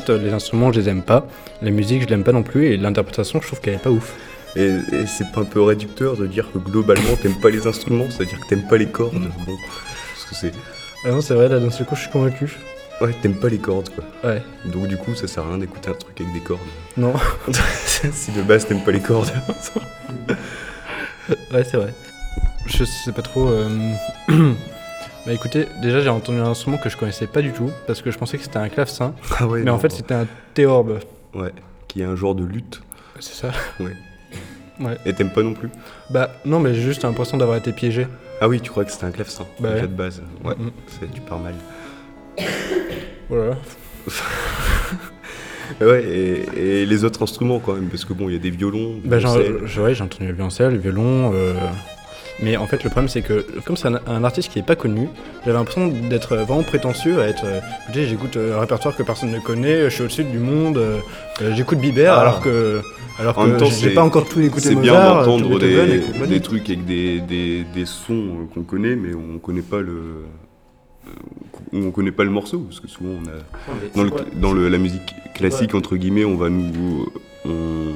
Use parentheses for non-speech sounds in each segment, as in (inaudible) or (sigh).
fait, les instruments, je les aime pas. La musique, je l'aime pas non plus. Et l'interprétation, je trouve qu'elle est pas ouf. Et, c'est pas un peu réducteur de dire que globalement, t'aimes pas les instruments, c'est-à-dire que t'aimes pas les cordes. Bon, parce que c'est. Ah non, c'est vrai, là, d'un seul coup, je suis convaincu. Ouais, t'aimes pas les cordes, quoi. Ouais. Donc, du coup, ça sert à rien d'écouter un truc avec des cordes. Non. (laughs) si de base, t'aimes pas les cordes. ouais, c'est vrai. Je sais pas trop. Euh, (clears throat) bah écoutez, déjà j'ai entendu un instrument que je connaissais pas du tout parce que je pensais que c'était un clavecin. (laughs) Ah ouais, mais en fait c'était un théorbe. Ouais, qui est un genre de lutte. C'est ça. (laughs) Ouais. Ouais. Et t'aimes pas non plus? Bah non, mais j'ai juste l'impression d'avoir été piégé. Ah oui, tu crois que c'était un clavecin Bah ouais. de base. Ouais, c'est du mal. (coughs) Voilà. (laughs) ouais, et, et, les autres instruments quand même, parce que bon, il y a des violons. Bah, j'ai entendu le violoncelle, le violon. Euh... Mais en fait, le problème, c'est que comme c'est un, artiste qui n'est pas connu, j'avais l'impression d'être vraiment prétentieux, à être. Euh, écoutez, j'écoute euh, un répertoire que personne ne connaît, je suis au-dessus du monde, euh, j'écoute Bieber ah. alors que. Alors que j'ai pas encore tout écouté C'est bien d'entendre des, des, trucs avec des, des, des sons qu'on connaît, mais on connaît pas le. On connaît pas le morceau, parce que souvent on a. dans, dans le, la musique classique, entre guillemets, on va nous. On,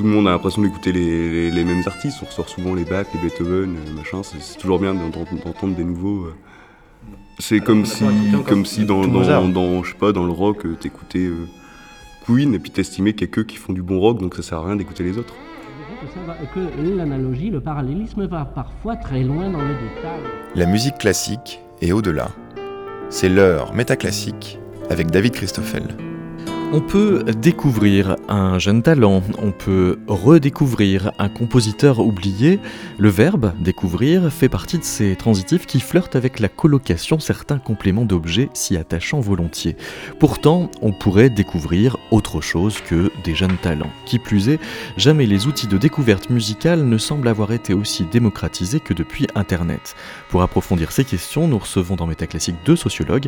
tout le monde a l'impression d'écouter les, mêmes artistes. On ressort souvent les Bach, les Beethoven, euh, machin. C'est toujours bien d'entendre des nouveaux. Euh. C'est comme si, comme si dans, dans, je sais pas, dans le rock, euh, t'écoutais Queen et puis t'estimais qu'il y a que qui font du bon rock, donc ça sert à rien d'écouter les autres. Que l'analogie, le parallélisme va parfois très loin dans le détail. La musique classique est au-delà. C'est l'heure métaclassique avec David Christoffel. On peut découvrir un jeune talent, on peut redécouvrir un compositeur oublié. Le verbe découvrir fait partie de ces transitifs qui flirtent avec la colocation certains compléments d'objets s'y attachant volontiers. Pourtant, on pourrait découvrir autre chose que des jeunes talents. Qui plus est, jamais les outils de découverte musicale ne semblent avoir été aussi démocratisés que depuis Internet. Pour approfondir ces questions, nous recevons dans Métaclassique deux sociologues.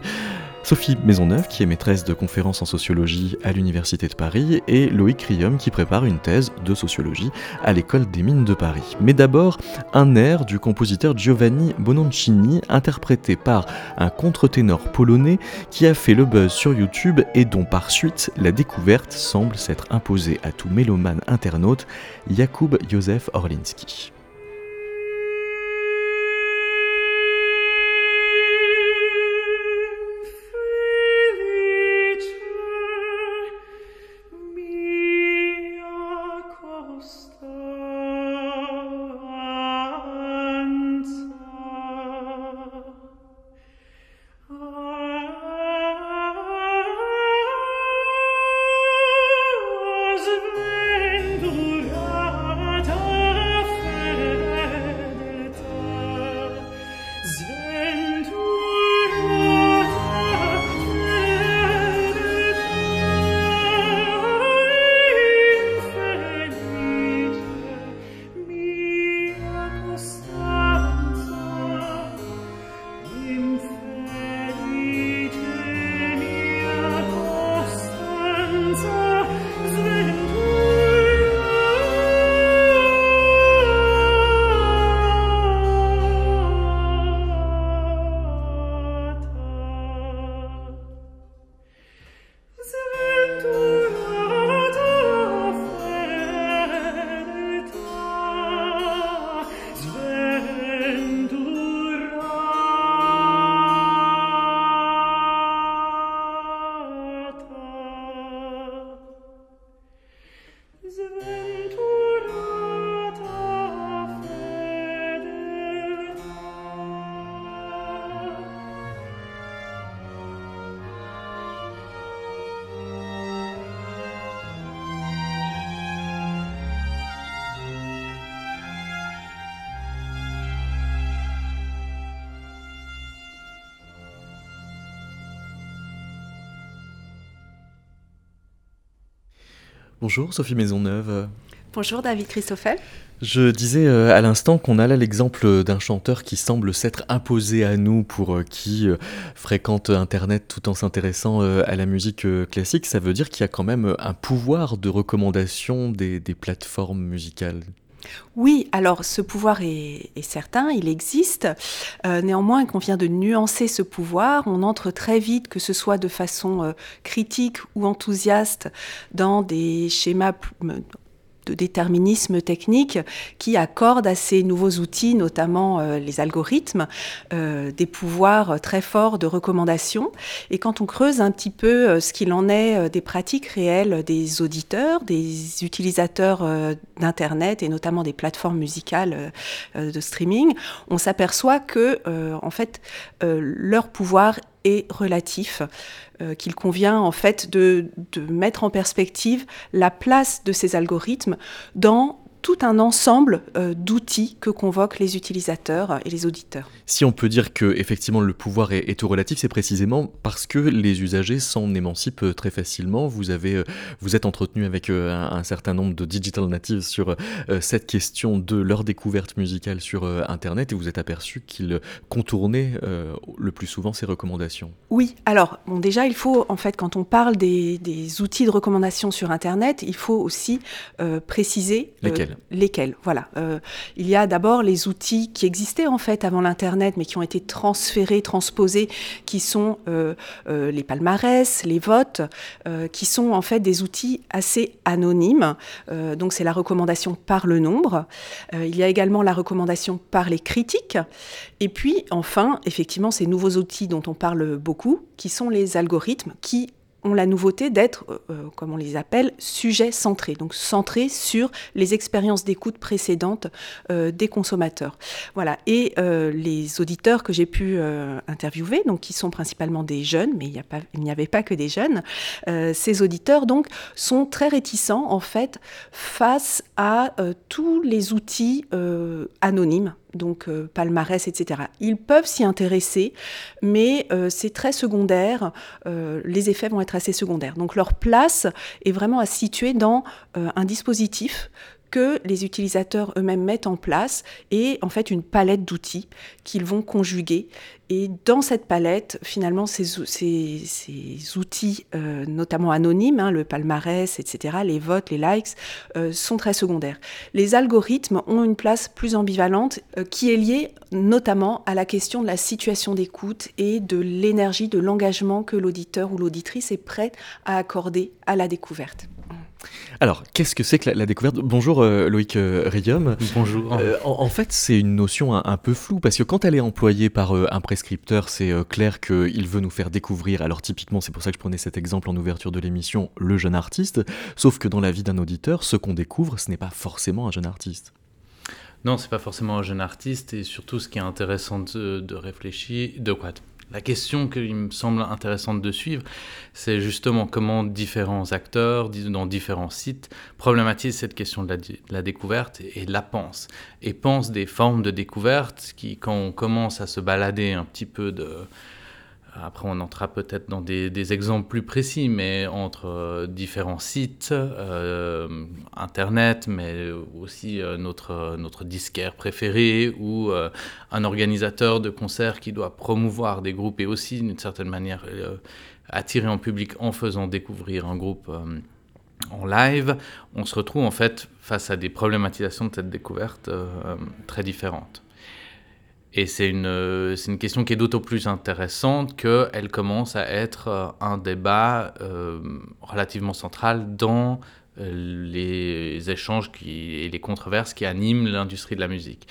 Sophie Maisonneuve, qui est maîtresse de conférences en sociologie à l'Université de Paris, et Loïc Rium, qui prépare une thèse de sociologie à l'École des Mines de Paris. Mais d'abord, un air du compositeur Giovanni Bononcini, interprété par un contre-ténor polonais qui a fait le buzz sur YouTube et dont par suite la découverte semble s'être imposée à tout mélomane internaute, Jakub Józef Orlinski. Bonjour Sophie Maisonneuve. Bonjour David Christoffel. Je disais euh, à l'instant qu'on a là l'exemple d'un chanteur qui semble s'être imposé à nous pour euh, qui euh, fréquente Internet tout en s'intéressant à la musique classique. Ça veut dire qu'il y a quand même un pouvoir de recommandation des, plateformes musicales. Oui, alors ce pouvoir est, certain, il existe. Euh, néanmoins, qu'on vient de nuancer ce pouvoir, on entre très vite, que ce soit de façon euh, critique ou enthousiaste, dans des schémas de déterminisme technique qui accorde à ces nouveaux outils, notamment euh, les algorithmes, euh, des pouvoirs très forts de recommandation. Et quand on creuse un petit peu euh, ce qu'il en est des pratiques réelles des auditeurs, des utilisateurs d'Internet et notamment des plateformes musicales de streaming, on s'aperçoit que, en fait, leur pouvoir est relatif, euh, qu'il convient en fait de mettre en perspective la place de ces algorithmes dans tout un ensemble euh, d'outils que convoquent les utilisateurs et les auditeurs. Si on peut dire que effectivement le pouvoir est, tout relatif, c'est précisément parce que les usagers s'en émancipent euh, très facilement. Vous avez, euh, vous êtes entretenu avec un, certain nombre de digital natives sur cette question de leur découverte musicale sur Internet et vous êtes aperçu qu'ils contournaient le plus souvent ces recommandations. Oui, alors bon déjà il faut en fait quand on parle des, des outils de recommandation sur Internet, il faut aussi préciser lesquels? Lesquels Voilà. Euh, il y a d'abord les outils qui existaient en fait avant l'Internet, mais qui ont été transférés, transposés, qui sont euh, euh, les palmarès, les votes, qui sont en fait des outils assez anonymes. donc c'est la recommandation par le nombre. il y a également la recommandation par les critiques. Et puis enfin, effectivement, ces nouveaux outils dont on parle beaucoup, qui sont les algorithmes, qui ont la nouveauté d'être, euh, euh, comme on les appelle, sujet centrés, donc centrés sur les expériences d'écoute précédentes euh, des consommateurs. Voilà. Et les auditeurs que j'ai pu interviewer, donc qui sont principalement des jeunes, mais il n'y avait pas que des jeunes, ces auditeurs donc sont très réticents en fait face à tous les outils anonymes donc euh, palmarès, etc. Ils peuvent s'y intéresser, mais euh, c'est très secondaire, euh, les effets vont être assez secondaires. Donc leur place est vraiment à situer dans un dispositif que les utilisateurs eux-mêmes mettent en place et en fait une palette d'outils qu'ils vont conjuguer. Et dans cette palette, finalement, ces, outils, euh, notamment anonymes, hein, le palmarès, etc., les votes, les likes, euh, sont très secondaires. Les algorithmes ont une place plus ambivalente euh, qui est liée notamment à la question de la situation d'écoute et de l'énergie, de l'engagement que l'auditeur ou l'auditrice est prête à accorder à la découverte. Alors, qu'est-ce que c'est que la, découverte? Bonjour euh, Loïc euh, Rium. Bonjour. Euh, en, fait, c'est une notion un, peu floue parce que quand elle est employée par un prescripteur, c'est clair qu'il veut nous faire découvrir. Alors, typiquement, c'est pour ça que je prenais cet exemple en ouverture de l'émission, le jeune artiste. Sauf que dans la vie d'un auditeur, ce qu'on découvre, ce n'est pas forcément un jeune artiste. Non, c'est pas forcément un jeune artiste et surtout ce qui est intéressant de, de réfléchir, de quoi la question qui me semble intéressante de suivre, c'est justement comment différents acteurs, dans différents sites, problématisent cette question de la, découverte et, la pensent. Et pensent des formes de découverte qui, quand on commence à se balader un petit peu de, après, on entrera peut-être dans des, exemples plus précis, mais entre euh, différents sites, euh, Internet, mais aussi euh, notre, notre disquaire préféré ou un organisateur de concerts qui doit promouvoir des groupes et aussi, d'une certaine manière, attirer en public en faisant découvrir un groupe en live, on se retrouve en fait face à des problématisations de cette découverte très différentes. Et c'est une, euh, une question qui est d'autant plus intéressante qu'elle commence à être euh, un débat euh, relativement central dans les échanges et les controverses qui animent l'industrie de la musique.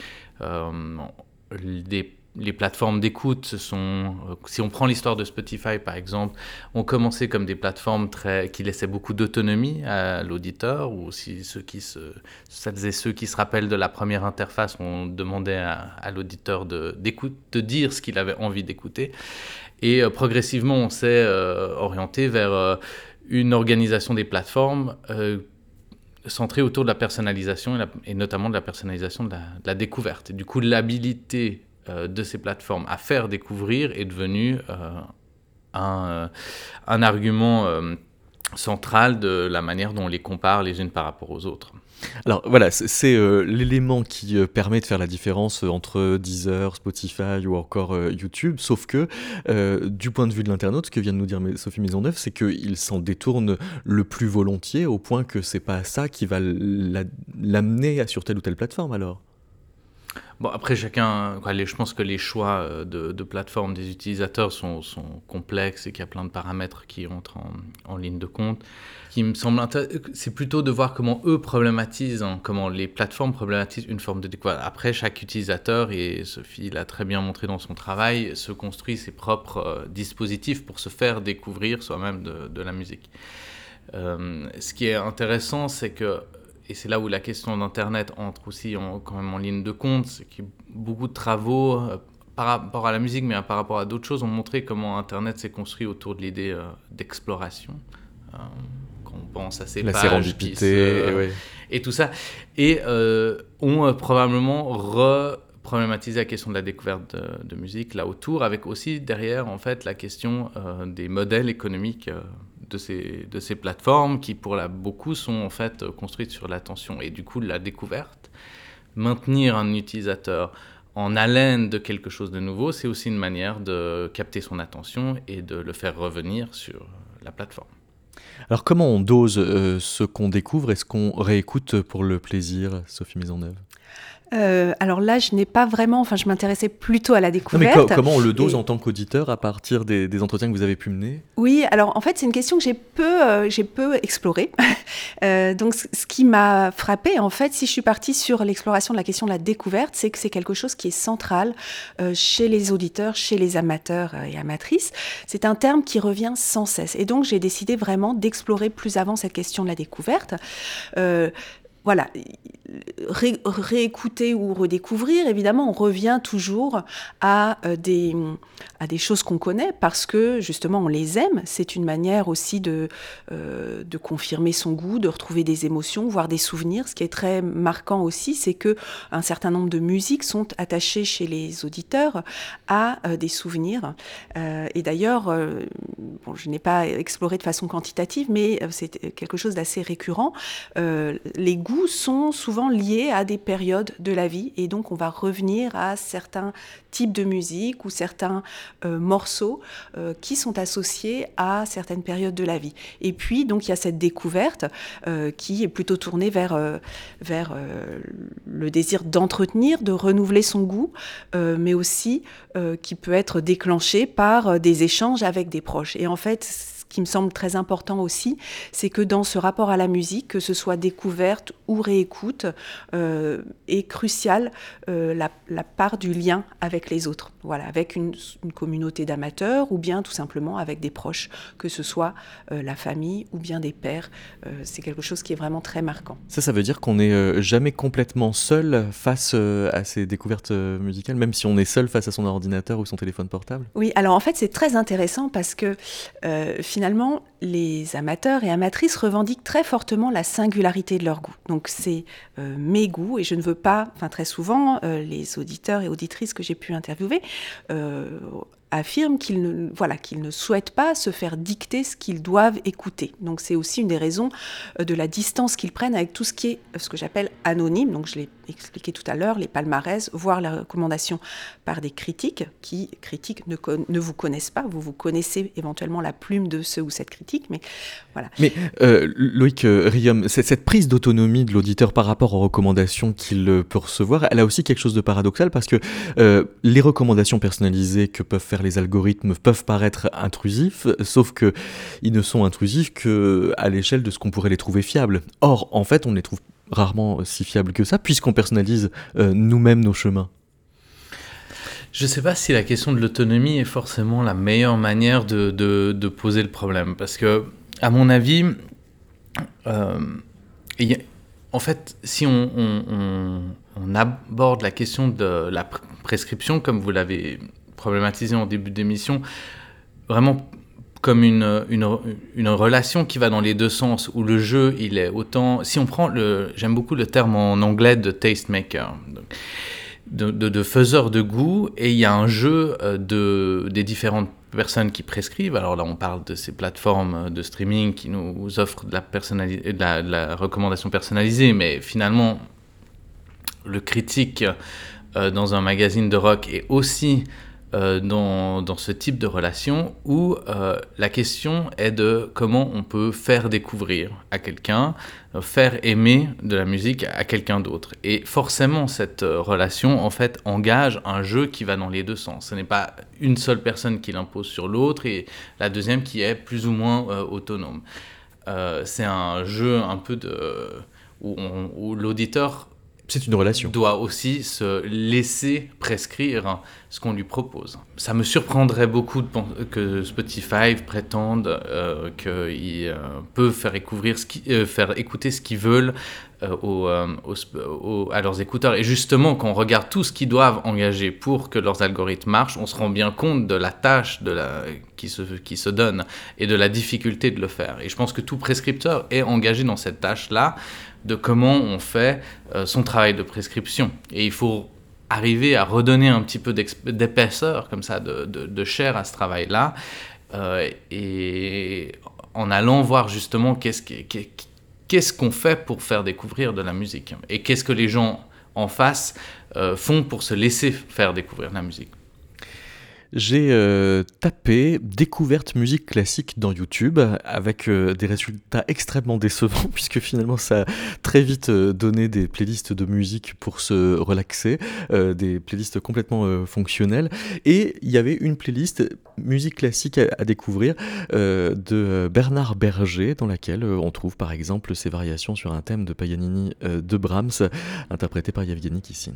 Les plateformes d'écoute sont, euh, si on prend l'histoire de Spotify par exemple, ont commencé comme des plateformes très, qui laissaient beaucoup d'autonomie à l'auditeur, ou si ceux qui se, celles et ceux qui se rappellent de la première interface, on demandait à, l'auditeur de, de dire ce qu'il avait envie d'écouter. Et euh, progressivement, on s'est euh, orienté vers une organisation des plateformes centrée autour de la personnalisation et, notamment de la personnalisation de la, découverte. Du coup, l'habilité de ces plateformes à faire découvrir est devenu euh, un, euh, un, argument centrale de la manière dont on les compare les unes par rapport aux autres. Alors voilà, c'est euh, l'élément qui euh, permet de faire la différence entre Deezer, Spotify ou encore euh, YouTube, sauf que du point de vue de l'internaute, ce que vient de nous dire Sophie Maisonneuve, c'est qu'il s'en détourne le plus volontiers au point que c'est pas ça qui va l'amener sur telle ou telle plateforme alors. Bon, après, chacun, je pense que les choix euh, de, de plateforme des utilisateurs sont, complexes et qu'il y a plein de paramètres qui entrent en, ligne de compte. qui me semble c'est plutôt de voir comment eux problématisent, hein, comment les plateformes problématisent une forme de découverte. Après, chaque utilisateur, et Sophie l'a très bien montré dans son travail, se construit ses propres euh, dispositifs pour se faire découvrir soi-même de, la musique. Euh, ce qui est intéressant, c'est que et c'est là où la question d'Internet entre aussi en, quand même en ligne de compte, c'est que beaucoup de travaux euh, par rapport à la musique, mais par rapport à d'autres choses, ont montré comment Internet s'est construit autour de l'idée euh, d'exploration. Euh, quand on pense à ces la pages, et, tout ça, et ont probablement re-problématisé la question de la découverte de, musique là autour, avec aussi derrière en fait la question des modèles économiques de ces, de ces plateformes qui, pour beaucoup, sont en fait construites sur l'attention et du coup la découverte. Maintenir un utilisateur en haleine de quelque chose de nouveau, c'est aussi une manière de capter son attention et de le faire revenir sur la plateforme. Alors comment on dose euh, ce qu'on découvre? Est-ce qu'on réécoute pour le plaisir, Sophie Maisonneuve euh, alors là, je n'ai pas vraiment, enfin, je m'intéressais plutôt à la découverte. mais comment on le dose en tant qu'auditeur à partir des, entretiens que vous avez pu mener? Oui, alors en fait, c'est une question que j'ai peu, euh, j'ai peu explorée. (laughs) euh, donc, ce qui m'a frappé, en fait, si je suis partie sur l'exploration de la question de la découverte, c'est que c'est quelque chose qui est central euh, chez les auditeurs, chez les amateurs et amatrices. C'est un terme qui revient sans cesse. Et donc, j'ai décidé vraiment d'explorer plus avant cette question de la découverte voilà, réécouter ou redécouvrir, évidemment, on revient toujours à, euh, des, à des choses qu'on connaît parce que justement on les aime. C'est une manière aussi de, euh, de confirmer son goût, de retrouver des émotions, voire des souvenirs. Ce qui est très marquant aussi, c'est que un certain nombre de musiques sont attachées chez les auditeurs à euh, des souvenirs. et d'ailleurs, je n'ai pas exploré de façon quantitative, mais c'est quelque chose d'assez récurrent. les goûts sont souvent liés à des périodes de la vie et donc on va revenir à certains types de musique ou certains euh, morceaux euh, qui sont associés à certaines périodes de la vie. Et puis donc il y a cette découverte euh, qui est plutôt tournée vers, vers le désir d'entretenir, de renouveler son goût, mais aussi qui peut être déclenché par des échanges avec des proches. Et en fait, qui me semble très important aussi, c'est que dans ce rapport à la musique, que ce soit découverte ou réécoute, euh, est cruciale euh, la, part du lien avec les autres, voilà, avec une, communauté d'amateurs ou bien tout simplement avec des proches, que ce soit euh, la famille ou bien des pères. c'est quelque chose qui est vraiment très marquant. Ça, ça veut dire qu'on n'est jamais complètement seul face à ces découvertes musicales, même si on est seul face à son ordinateur ou son téléphone portable? Oui, alors en fait, c'est très intéressant parce que finalement, finalement, les amateurs et amatrices revendiquent très fortement la singularité de leur goût. Donc c'est euh, mes goûts et je ne veux pas, enfin très souvent, euh, les auditeurs et auditrices que j'ai pu interviewer euh, affirment qu'ils ne, voilà, ne souhaitent pas se faire dicter ce qu'ils doivent écouter. Donc c'est aussi une des raisons de la distance qu'ils prennent avec tout ce qui est ce que j'appelle anonyme. Donc je l'ai expliqué tout à l'heure, les palmarès, voire la recommandation par des critiques qui, critiques, ne, ne, vous connaissent pas. Vous vous connaissez éventuellement la plume de ceux ou cette critique, mais voilà. Mais euh, Loïc euh, Riom, cette prise d'autonomie de l'auditeur par rapport aux recommandations qu'il euh, peut recevoir, elle a aussi quelque chose de paradoxal parce que les recommandations personnalisées que peuvent faire les algorithmes peuvent paraître intrusifs, sauf que ils ne sont intrusifs que à l'échelle de ce qu'on pourrait les trouver fiables. Or, en fait, on ne les trouve rarement si fiable que ça, puisqu'on personnalise euh, nous-mêmes nos chemins je ne sais pas si la question de l'autonomie est forcément la meilleure manière de, poser le problème. Parce que, à mon avis, euh, en fait, si on, on, on, aborde la question de la prescription, comme vous l'avez problématisé en début d'émission, vraiment comme une, une, une, relation qui va dans les deux sens, où le jeu, il est autant... Si on prend le... J'aime beaucoup le terme en anglais de tastemaker, de, de, de faiseur de goût, et il y a un jeu euh, de, des différentes personnes qui prescrivent. Alors là, on parle de ces plateformes de streaming qui nous offrent de la, de la, recommandation personnalisée, mais finalement, le critique euh, dans un magazine de rock est aussi euh, dans, ce type de relation où euh, la question est de comment on peut faire découvrir à quelqu'un, euh, faire aimer de la musique à quelqu'un d'autre. Et forcément, cette relation, en fait, engage un jeu qui va dans les deux sens. Ce n'est pas une seule personne qui l'impose sur l'autre et la deuxième qui est plus ou moins autonome. C'est un jeu un peu de... où l'auditeur c'est une relation. Doit aussi se laisser prescrire ce qu'on lui propose. Ça me surprendrait beaucoup que Spotify prétende euh, qu'ils euh, peuvent faire, euh, faire écouter ce qu'ils veulent à leurs écouteurs. Et justement, quand on regarde tout ce qu'ils doivent engager pour que leurs algorithmes marchent, on se rend bien compte de la tâche qui, se, qui se donne et de la difficulté de le faire. Et je pense que tout prescripteur est engagé dans cette tâche-là de comment on fait euh, son travail de prescription. Et il faut arriver à redonner un petit peu d'épaisseur, comme ça, de, chair à ce travail-là, euh, et en allant voir justement qu'est-ce qu'on fait pour faire découvrir de la musique, et qu'est-ce que les gens en face euh, font pour se laisser faire découvrir la musique j'ai euh, tapé découverte musique classique dans YouTube avec euh, des résultats extrêmement décevants (laughs) puisque finalement ça a très vite euh, donné des playlists de musique pour se relaxer, des playlists complètement fonctionnelles et il y avait une playlist musique classique à, découvrir de Bernard Berger dans laquelle on trouve par exemple ses variations sur un thème de Paganini de Brahms interprété par Yevgeny Kissin.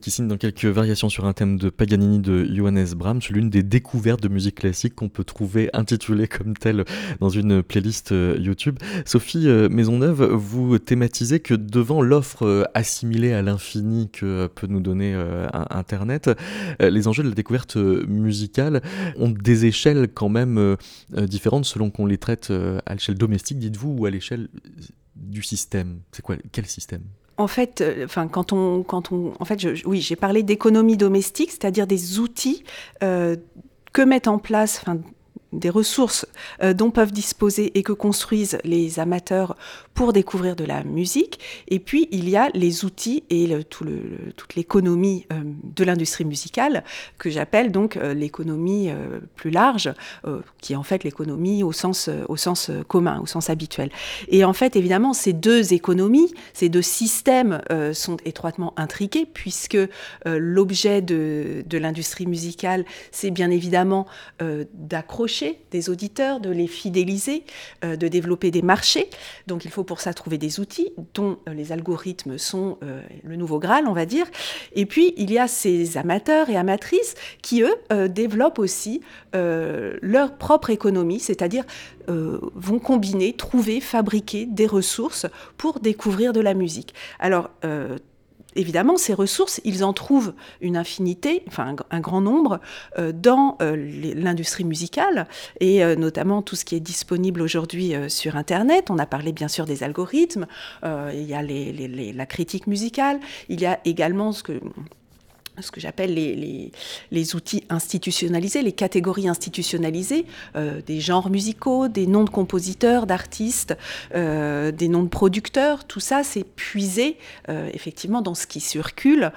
Kissine dans quelques variations sur un thème de Paganini de Johannes Brahms, l'une des découvertes de musique classique qu'on peut trouver intitulée comme telle dans une playlist euh, YouTube. Sophie euh, Maisonneuve, vous thématisez que devant l'offre euh, assimilée à l'infini que peut nous donner Internet, les enjeux de la découverte musicale ont des échelles quand même différentes selon qu'on les traite à l'échelle domestique, dites-vous, ou à l'échelle du système. C'est quoi Quel système? En fait, enfin, quand on, quand on, fait, oui, j'ai parlé d'économie domestique, c'est-à-dire des outils que mettent en place, enfin, des ressources euh, dont peuvent disposer et que construisent les amateurs pour découvrir de la musique. Et puis, il y a les outils et toute l'économie euh, de l'industrie musicale, que j'appelle donc euh, l'économie plus large, qui est en fait l'économie au sens, au sens commun, au sens habituel. Et en fait, évidemment, ces deux économies, ces deux systèmes sont étroitement intriqués, puisque l'objet de, de l'industrie musicale, c'est bien évidemment d'accrocher des auditeurs, de les fidéliser, euh, de développer des marchés. Donc il faut pour ça trouver des outils dont euh, les algorithmes sont euh, le nouveau Graal, on va dire. Et puis il y a ces amateurs et amatrices qui, eux, développent aussi leur propre économie, c'est-à-dire vont combiner, trouver, fabriquer des ressources pour découvrir de la musique. Alors, évidemment, ces ressources, ils en trouvent une infinité, enfin un, grand nombre, euh, dans euh, l'industrie musicale, et euh, notamment tout ce qui est disponible aujourd'hui sur Internet. On a parlé bien sûr des algorithmes, il y a la critique musicale, il y a également ce que ce que j'appelle les, les, outils institutionnalisés, les catégories institutionnalisées, euh, des genres musicaux, des noms de compositeurs, d'artistes, euh, des noms de producteurs, tout ça c'est puisé euh, effectivement dans ce qui circule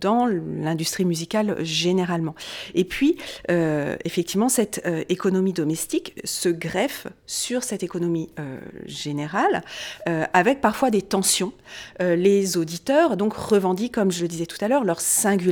dans l'industrie musicale généralement. Et puis effectivement cette économie domestique se greffe sur cette économie générale avec parfois des tensions. les auditeurs donc revendiquent, comme je le disais tout à l'heure, leur singularité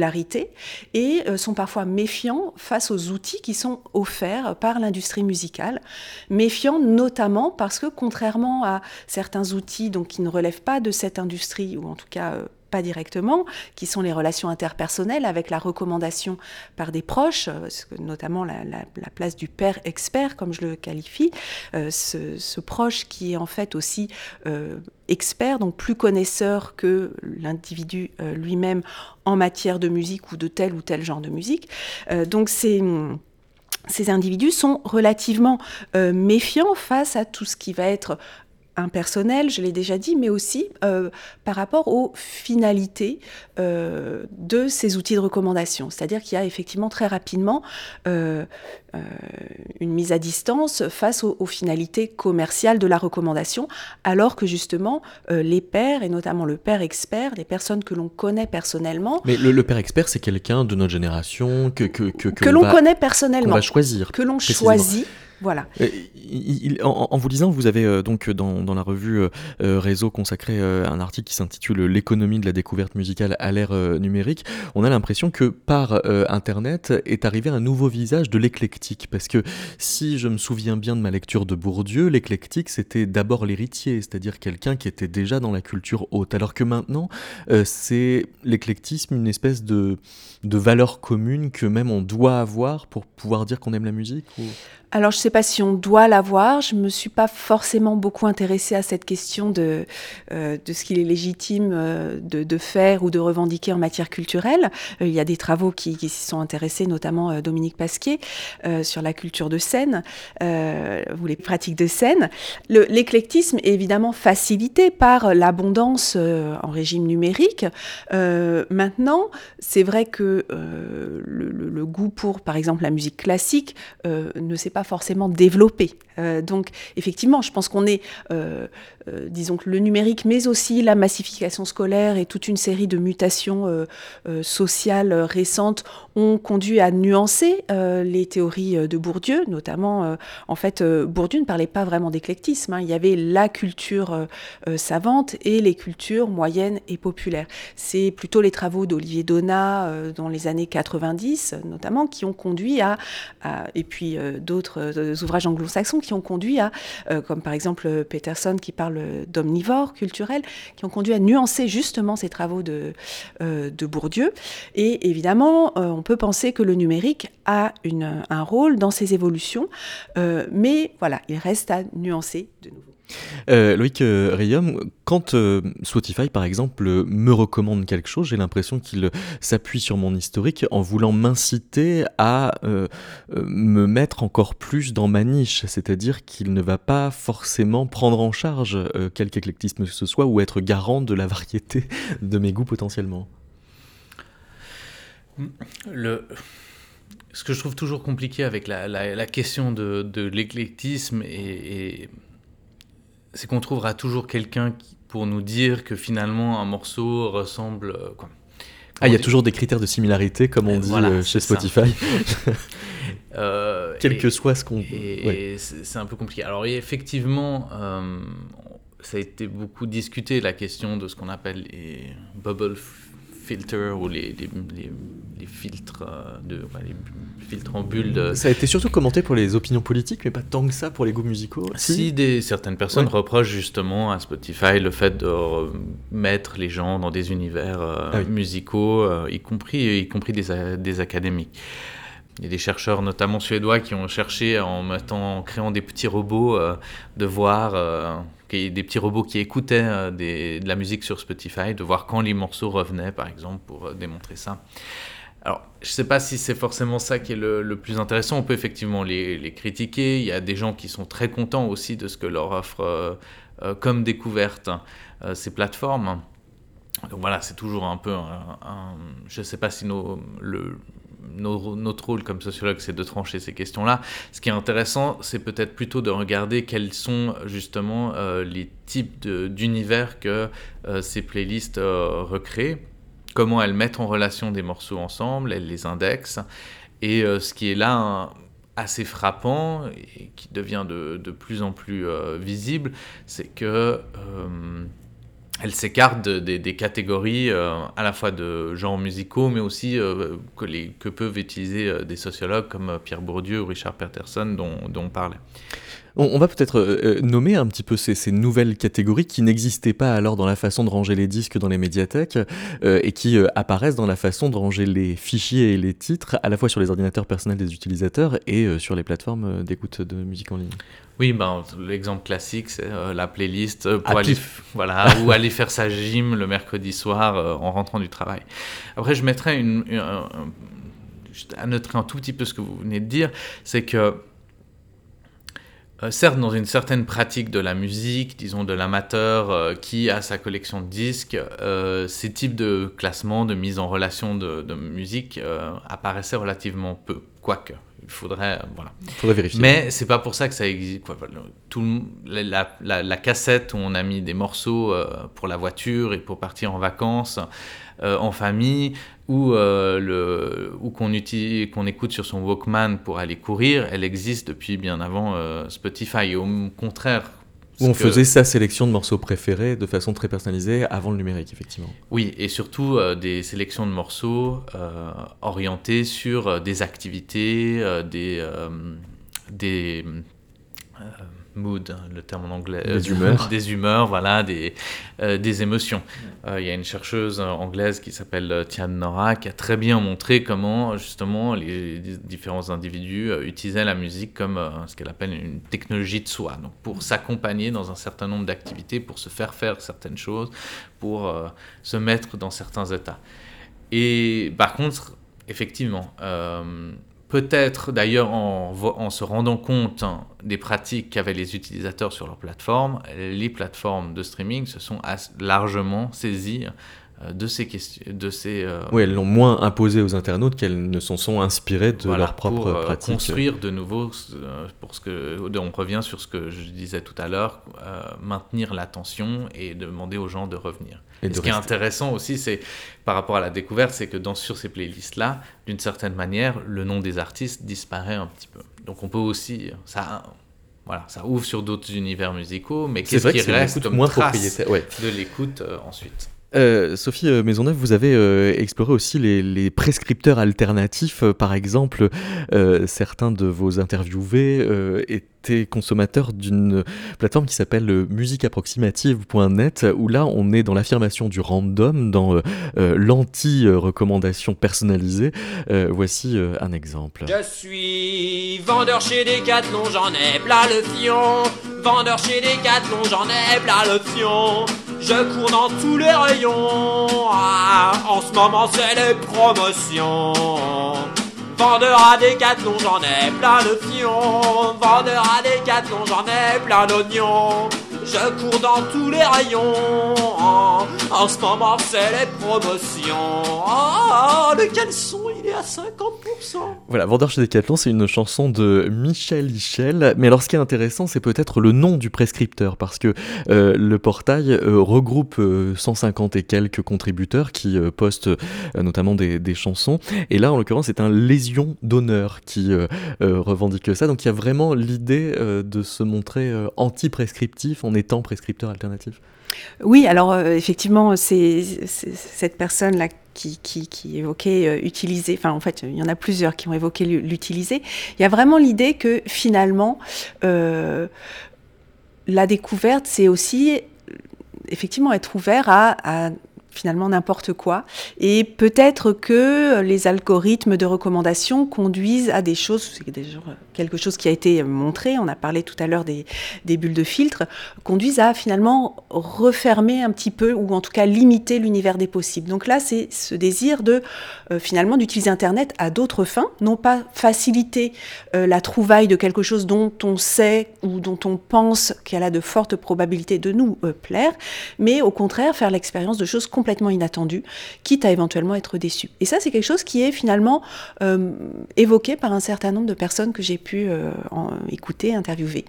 et euh, sont parfois méfiants face aux outils qui sont offerts par l'industrie musicale. Méfiants notamment parce que contrairement à certains outils donc, qui ne relèvent pas de cette industrie, ou en tout cas euh, pas directement, qui sont les relations interpersonnelles avec la recommandation par des proches, euh, notamment la, place du père expert, comme je le qualifie, euh, ce, proche qui est en fait aussi euh, expert, donc plus connaisseur que l'individu lui-même en matière de musique ou de tel ou tel genre de musique. donc c'est ces individus sont relativement méfiants face à tout ce qui va être impersonnel, je l'ai déjà dit, mais aussi euh, par rapport aux finalités euh, de ces outils de recommandation. C'est-à-dire qu'il y a effectivement très rapidement euh, une mise à distance face aux, finalités commerciales de la recommandation, alors que justement les pairs, et notamment le père expert, les personnes que l'on connaît personnellement... Mais le, père expert, c'est quelqu'un de notre génération que... Que, que, l'on connaît personnellement. va choisir. Que l'on choisit voilà. Euh, en, vous lisant, vous avez euh, donc dans, la revue euh, Réseau consacré un article qui s'intitule L'économie de la découverte musicale à l'ère numérique. On a l'impression que par Internet est arrivé un nouveau visage de l'éclectique. Parce que si je me souviens bien de ma lecture de Bourdieu, l'éclectique c'était d'abord l'héritier, c'est-à-dire quelqu'un qui était déjà dans la culture haute. Alors que maintenant, c'est l'éclectisme une espèce de, de valeur commune que même on doit avoir pour pouvoir dire qu'on aime la musique alors, je ne sais pas si on doit l'avoir. Je ne me suis pas forcément beaucoup intéressée à cette question de, euh, de ce qu'il est légitime euh, de, de, faire ou de revendiquer en matière culturelle. Euh, il y a des travaux qui, qui s'y sont intéressés, notamment Dominique Pasquier, sur la culture de scène ou les pratiques de scène. L'éclectisme est évidemment facilité par l'abondance en régime numérique. maintenant, c'est vrai que le, le, le, goût pour, par exemple, la musique classique ne s'est pas forcément développé. Euh, donc effectivement, je pense qu'on est, euh, euh, disons que le numérique, mais aussi la massification scolaire et toute une série de mutations sociales récentes ont conduit à nuancer les théories de Bourdieu, notamment, en fait, Bourdieu ne parlait pas vraiment d'éclectisme. Hein. Il y avait la culture savante et les cultures moyennes et populaires. C'est plutôt les travaux d'Olivier Donat dans les années 90, notamment, qui ont conduit à, à et puis d'autres d'autres ouvrages anglo-saxons qui ont conduit à, comme par exemple Peterson qui parle d'omnivore culturel, qui ont conduit à nuancer justement ces travaux de, Bourdieu. Et évidemment, on peut penser que le numérique a un rôle dans ces évolutions, mais voilà, il reste à nuancer de nouveau. Euh, Loïc euh, quand euh, Spotify par exemple me recommande quelque chose, j'ai l'impression qu'il s'appuie sur mon historique en voulant m'inciter à me mettre encore plus dans ma niche, c'est-à-dire qu'il ne va pas forcément prendre en charge quelque éclectisme que ce soit ou être garant de la variété de mes goûts potentiellement. Le ce que je trouve toujours compliqué avec la, question de, l'éclectisme et c'est qu'on trouvera toujours quelqu'un pour nous dire que finalement un morceau ressemble. Euh, quoi. Ah, il y a toujours des critères de similarité, comme on dit euh, chez Spotify. (laughs) euh, Quel que soit ce qu'on. Et, c'est un peu compliqué. Alors, effectivement, euh, ça a été beaucoup discuté, la question de ce qu'on appelle les bubble filters ou les, les, les, filtres, euh, de, les filtres en bulle. Ça a été surtout commenté pour les opinions politiques, mais pas tant que ça pour les goûts musicaux. Si, des, certaines personnes reprochent justement à Spotify le fait de mettre les gens dans des univers euh, ah musicaux, euh, y compris, y compris des, des académiques. Il y a des chercheurs, notamment suédois, qui ont cherché en, mettant, en créant des petits robots de voir des petits robots qui écoutaient euh, de la musique sur Spotify, de voir quand les morceaux revenaient, par exemple, pour euh, démontrer ça. Alors, je ne sais pas si c'est forcément ça qui est le, plus intéressant. On peut effectivement les, critiquer. Il y a des gens qui sont très contents aussi de ce que leur offre euh, comme découverte ces plateformes. Donc voilà, c'est toujours un peu un, je ne sais pas si nos, le, notre rôle comme sociologue, c'est de trancher ces questions-là. Ce qui est intéressant, c'est peut-être plutôt de regarder quels sont justement euh, les types d'univers que euh, ces playlists euh, recréent, comment elles mettent en relation des morceaux ensemble, elles les indexent. Et ce qui est là assez frappant et qui devient de, de plus en plus visible, c'est que elle s'écarte des catégories euh, à la fois de genres musicaux, mais aussi euh, que, peuvent utiliser euh, des sociologues comme Pierre Bourdieu ou Richard Peterson dont, dont on parlait. On, va peut-être euh, euh, nommer un petit peu ces, nouvelles catégories qui n'existaient pas alors dans la façon de ranger les disques dans les médiathèques euh, et qui apparaissent dans la façon de ranger les fichiers et les titres à la fois sur les ordinateurs personnels des utilisateurs et sur les plateformes d'écoute de musique en ligne. Oui, ben, l'exemple classique, c'est la playlist pour aller, voilà, ou (laughs) aller faire sa gym le mercredi soir en rentrant du travail. Après, je mettrais une, à noter un tout petit peu ce que vous venez de dire, c'est que euh, certes dans une certaine pratique de la musique, disons de l'amateur euh, qui a sa collection de disques, euh, ces types de classements, de mise en relation de, musique apparaissaient relativement peu, quoique. Il faudrait, voilà. faudrait vérifier. Mais c'est pas pour ça que ça existe. tout, la, la, cassette où on a mis des morceaux pour la voiture et pour partir en vacances, en famille, ou, euh, le, ou qu'on utilise, qu'on écoute sur son Walkman pour aller courir, elle existe depuis bien avant euh, Spotify. au contraire, où on faisait sa sélection de morceaux préférés de façon très personnalisée avant le numérique, effectivement. Oui, et surtout euh, des sélections de morceaux orientées sur des activités, des, des mood, hein, le terme en anglais. Des euh, humeurs. (laughs) des humeurs, voilà, des, euh, des émotions. Euh, il y a une chercheuse anglaise qui s'appelle Tiane Nora qui a très bien montré comment justement les différents individus utilisaient la musique comme ce qu'elle appelle une technologie de soi. Donc pour s'accompagner dans un certain nombre d'activités, pour se faire faire certaines choses, pour se mettre dans certains états. Et par contre, effectivement, Peut-être d'ailleurs en, se rendant compte hein, des pratiques qu'avaient les utilisateurs sur leur plateforme, les plateformes de streaming se sont largement saisies de ces questions. De ces, euh, oui, elles l'ont moins imposé aux internautes qu'elles ne se sont inspirées de leur propre pour, euh, pratique. construire de nouveau, pour ce que, on revient sur ce que je disais tout à l'heure, maintenir l'attention et demander aux gens de revenir. Et, ce qui est intéressant aussi, c'est par rapport à la découverte, c'est que dans, sur ces playlists-là, d'une certaine manière, le nom des artistes disparaît un petit peu. Donc on peut aussi, ça, voilà, ça ouvre sur d'autres univers musicaux, mais qu'est-ce qui reste comme moins trace de l'écoute ensuite? Euh, Sophie euh, Maisonneuve, vous avez euh, exploré aussi les, prescripteurs alternatifs. par exemple, certains de vos interviewés étaient consommateurs d'une plateforme qui s'appelle musiqueapproximative.net, où là, on est dans l'affirmation du random, dans l'anti-recommandation personnalisée. voici un exemple. Je suis vendeur chez Decathlon, j'en ai plein le fion. Vendeur chez Decathlon, j'en ai plein le. Je cours dans tous les rayons. Ah, en ce moment, c'est les promotions. Vendeur à Decathlon, j'en ai plein de fions. Vendeur à Decathlon, j'en ai plein d'oignons. Je cours dans tous les rayons. En ce moment, c'est les promotions. Oh, le caleçon, il est à 50%. Voilà, Vendeur chez Decathlon, c'est une chanson de Michel Hichel. Mais alors, ce qui est intéressant, c'est peut-être le nom du prescripteur. Parce que euh, le portail euh, regroupe 150 euh, et quelques contributeurs qui postent notamment des, des, chansons. Et là, en l'occurrence, c'est un lésion d'honneur qui revendique ça. Donc, il y a vraiment l'idée de se montrer anti-prescriptif en étant prescripteur alternatif. Oui, alors euh, effectivement, c'est cette personne-là qui, évoquait euh, utiliser, enfin en fait, il y en a plusieurs qui ont évoqué l'utiliser. Il y a vraiment l'idée que finalement, euh, la découverte, c'est aussi effectivement être ouvert à finalement n'importe quoi. Et peut-être que les algorithmes de recommandation conduisent à des choses, c'est quelque chose qui a été montré, on a parlé tout à l'heure des, bulles de filtre, conduisent à finalement refermer un petit peu, ou en tout cas limiter l'univers des possibles. Donc là, c'est ce désir de euh, finalement d'utiliser Internet à d'autres fins, non pas faciliter euh, la trouvaille de quelque chose dont on sait ou dont on pense qu'elle a de fortes probabilités de nous euh, plaire, mais au contraire faire l'expérience de choses inattendu, quitte à éventuellement être déçu. Et ça, c'est quelque chose qui est finalement euh, évoqué par un certain nombre de personnes que j'ai pu euh, écouter, interviewer.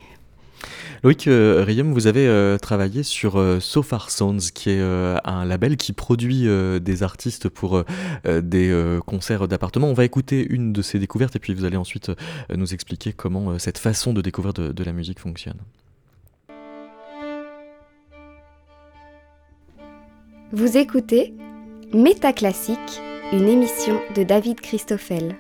Loïc euh, Riem, vous avez travaillé sur So Far Sounds, qui est un label qui produit des artistes pour des concerts d'appartement. On va écouter une de ces découvertes et puis vous allez ensuite nous expliquer comment cette façon de découvrir de la musique fonctionne. Vous écoutez Métaclassique, une émission de David Christoffel.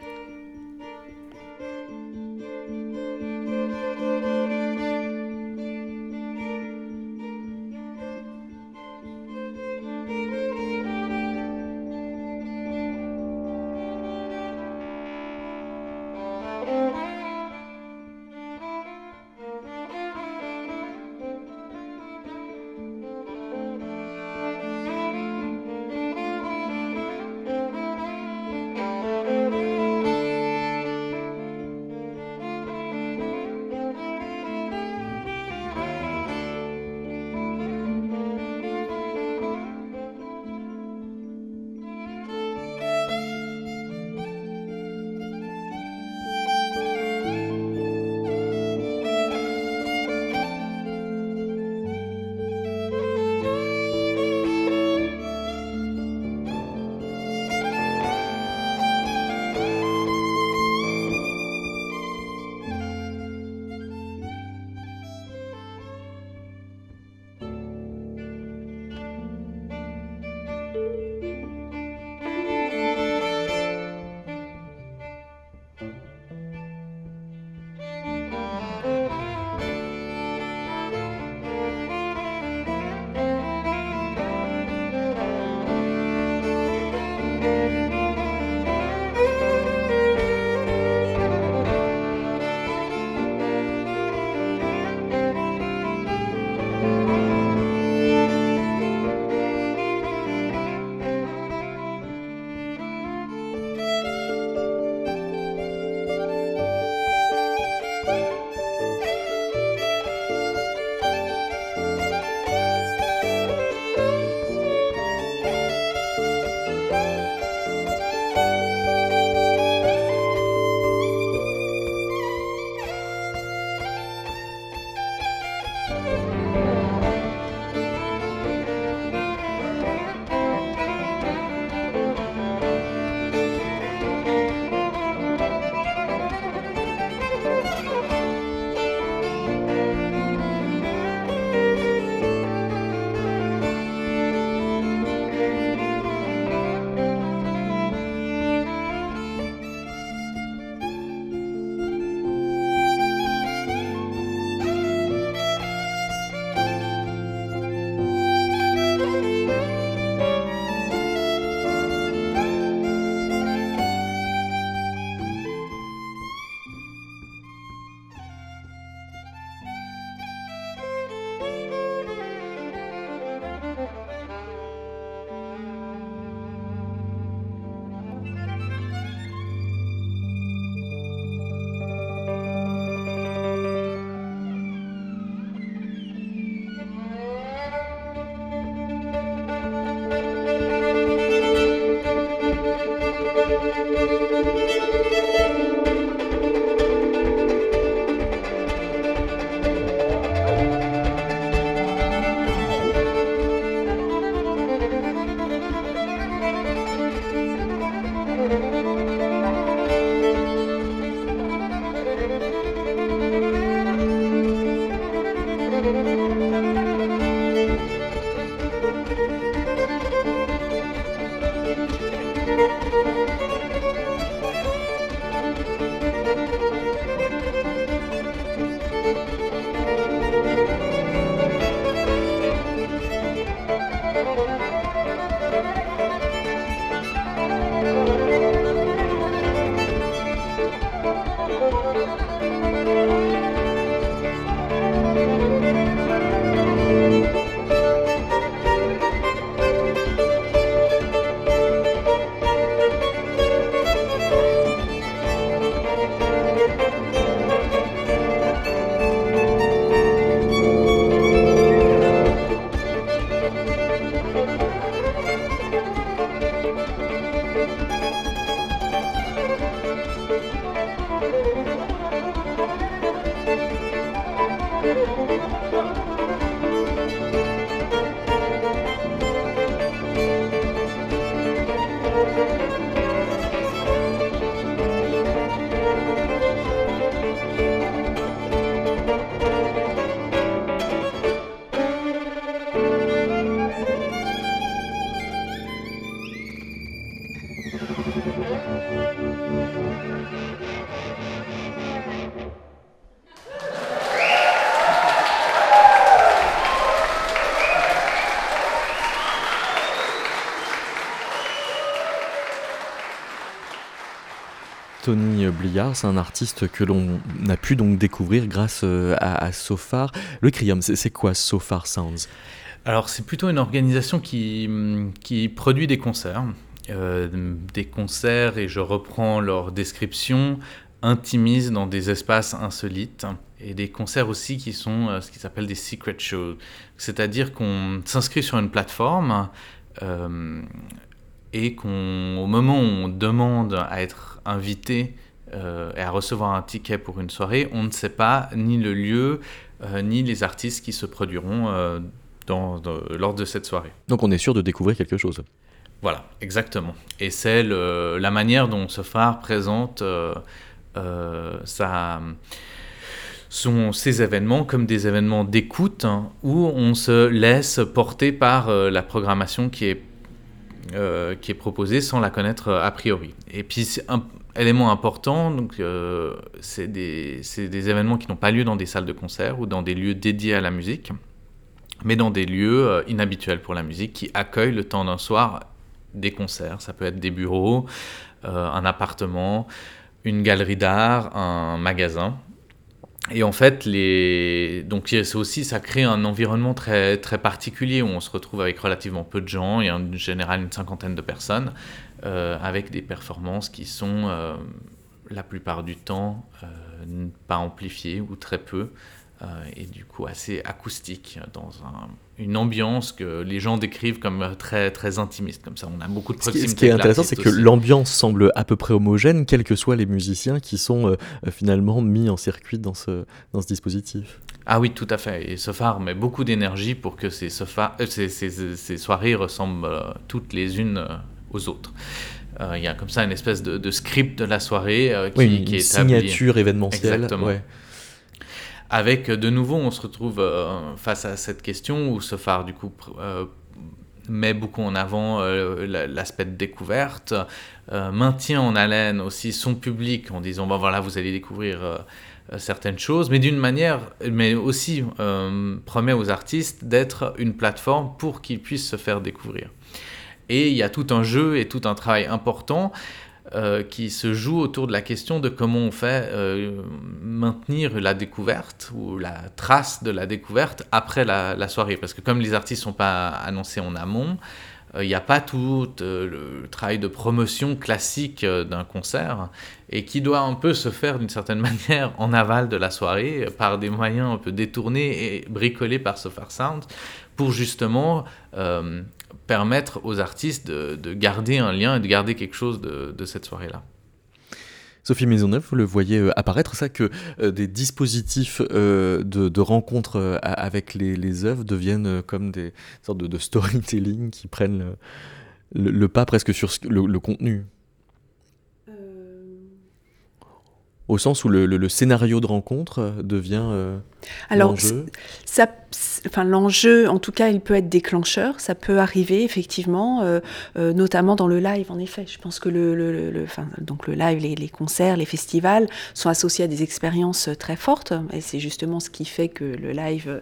Tony Bliard, c'est un artiste que l'on a pu donc découvrir grâce euh, à, Sofar. Le Crium, c'est quoi Sofar Sounds? Alors c'est plutôt une organisation qui, qui produit des concerts. Euh, des concerts, et je reprends leur description, intimisent dans des espaces insolites et des concerts aussi qui sont euh, ce qui s'appelle des secret shows. C'est-à-dire qu'on s'inscrit sur une plateforme et qu'au moment où on demande à être invité euh, et à recevoir un ticket pour une soirée, on ne sait pas ni le lieu, euh, ni les artistes qui se produiront euh, dans, lors de cette soirée. Donc on est sûr de découvrir quelque chose. Voilà, exactement. Et c'est la manière dont ce phare présente sa sont ces événements comme des événements d'écoute hein, où on se laisse porter par la programmation qui est euh, qui est proposée sans la connaître euh, a priori. Et puis, un élément important, donc, euh, c'est des, des, événements qui n'ont pas lieu dans des salles de concert ou dans des lieux dédiés à la musique, mais dans des lieux inhabituels pour la musique qui accueillent le temps d'un soir des concerts. Ça peut être des bureaux, un appartement, une galerie d'art, un magasin. Et en fait, les... donc c'est aussi, ça crée un environnement très, très particulier où on se retrouve avec relativement peu de gens, il y a en général une cinquantaine de personnes, euh, avec des performances qui sont euh, la plupart du temps euh, pas amplifiées ou très peu, et du coup assez acoustiques dans un, une ambiance que les gens décrivent comme très, très intimiste, comme ça. On a beaucoup de proximité. Ce qui est intéressant, c'est que l'ambiance semble à peu près homogène, quels que soient les musiciens qui sont euh, finalement mis en circuit dans ce, dans ce dispositif. Ah oui, tout à fait. Et Sofar met beaucoup d'énergie pour que ces, euh, ces, ces, soirées ressemblent euh, toutes les unes aux autres. Il y a comme ça une espèce de, script de la soirée qui, oui, une qui est signature événementielle. Exactement. Avec de nouveau, on se retrouve euh, face à cette question où ce phare du coup euh, met beaucoup en avant euh, l'aspect de découverte, maintient en haleine aussi son public en disant ben voilà vous allez découvrir certaines choses, mais d'une manière, mais aussi promet aux artistes d'être une plateforme pour qu'ils puissent se faire découvrir. Et il y a tout un jeu et tout un travail important euh, qui se joue autour de la question de comment on fait euh, maintenir la découverte ou la trace de la découverte après la, soirée. Parce que comme les artistes ne sont pas annoncés en amont, euh, il n'y a pas tout le travail de promotion classique d'un concert et qui doit un peu se faire d'une certaine (laughs) manière en aval de la soirée par des moyens un peu détournés et bricolés par Sofar Sound pour justement permettre aux artistes de, garder un lien et de garder quelque chose de, cette soirée-là. Sophie Maisonneuve, vous le voyez euh, apparaître, ça que euh, des dispositifs euh, de, rencontre avec les, œuvres deviennent comme des sortes de, storytelling qui prennent le, pas presque sur le contenu. Au sens où le, scénario de rencontre euh, devient euh, Alors, ça, enfin, l'enjeu, en tout cas, il peut être déclencheur. Ça peut arriver effectivement, euh, notamment dans le live. En effet, je pense que le, le, donc le live, les, les, concerts, les festivals sont associés à des expériences très fortes, et c'est justement ce qui fait que le live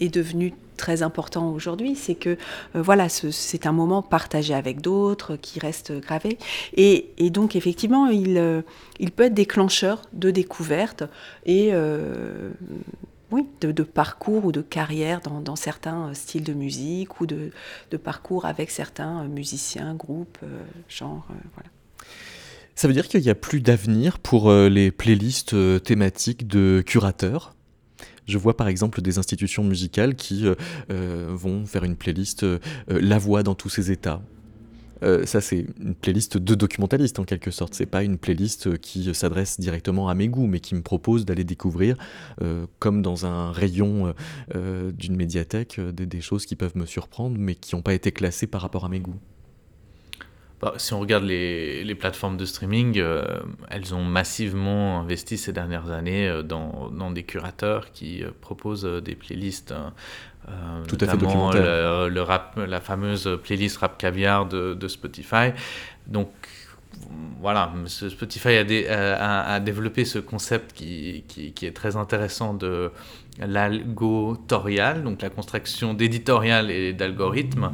est devenu très important aujourd'hui, c'est que euh, voilà, c'est un moment partagé avec d'autres qui reste gravé. Et, donc effectivement, il, euh, il peut être déclencheur de découverte et euh, oui, de, parcours ou de carrière dans, certains styles de musique ou de, parcours avec certains musiciens, groupes, genres. voilà. Ça veut dire qu'il n'y a plus d'avenir pour les playlists thématiques de curateurs? Je vois par exemple des institutions musicales qui euh, euh, vont faire une playlist euh, La voix dans tous ses états. ça, c'est une playlist de documentalistes en quelque sorte. C'est pas une playlist qui s'adresse directement à mes goûts, mais qui me propose d'aller découvrir, comme dans un rayon d'une médiathèque, des, des, choses qui peuvent me surprendre, mais qui n'ont pas été classées par rapport à mes goûts. Bah, si on regarde les, les plateformes de streaming, elles ont massivement investi ces dernières années dans, dans, des curateurs qui proposent des playlists. Tout à fait documentaire. Le, rap, la fameuse playlist Rap Caviar de, de Spotify. Donc, voilà, Spotify a, a, développé ce concept qui, qui, est très intéressant de l'algotorial, donc la construction d'éditorial et d'algorithmes,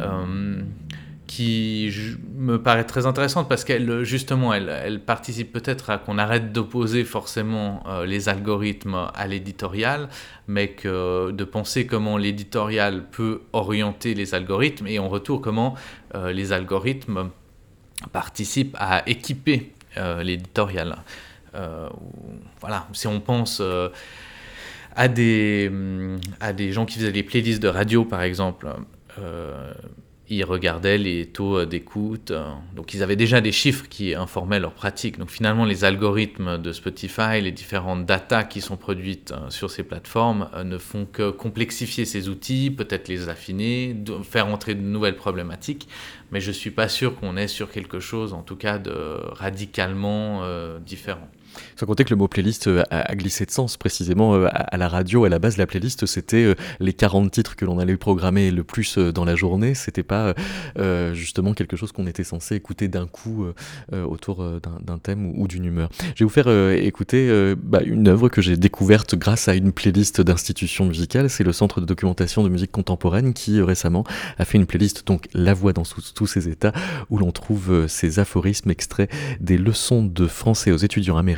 euh, qui me paraît très intéressante parce qu'elle, justement, elle, elle participe peut-être à qu'on arrête d'opposer forcément euh, les algorithmes à l'éditorial, mais que de penser comment l'éditorial peut orienter les algorithmes et en retour comment euh, les algorithmes participe à équiper euh, l'éditorial. Euh, voilà, si on pense euh, à, des, à des gens qui faisaient des playlists de radio, par exemple, ils regardaient les taux d'écoute. Donc ils avaient déjà des chiffres qui informaient leur pratique. Donc finalement, les algorithmes de Spotify, les différentes datas qui sont produites sur ces plateformes ne font que complexifier ces outils, peut-être les affiner, faire entrer de nouvelles problématiques mais je ne suis pas sûr qu'on est sur quelque chose, en tout cas, de radicalement euh, différent. Sans compter que le mot playlist euh, a, glissé de sens précisément euh, à, la radio. À la base, la playlist, c'était euh, les 40 titres que l'on allait programmer le plus dans la journée. C'était pas justement quelque chose qu'on était censé écouter d'un coup autour d'un thème ou, d'une humeur. Je vais vous faire écouter bah, une œuvre que j'ai découverte grâce à une playlist d'institutions musicales. C'est le Centre de documentation de musique contemporaine qui récemment a fait une playlist, donc La Voix dans tous ses états, où l'on trouve ces aphorismes extraits des leçons de français aux étudiants américains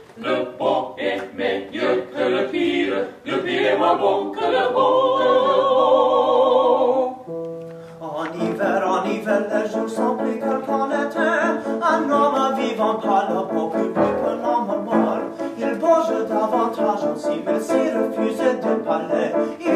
Le bon est mauvais que le pire. Le que pire, est moins bon que le bon. En hiver, en hiver, les jours sont plus courts qu'en été. Un homme vivant par le beau public, un homme mort. Il bouge davantage aussi, mais s'il refusait de parler, il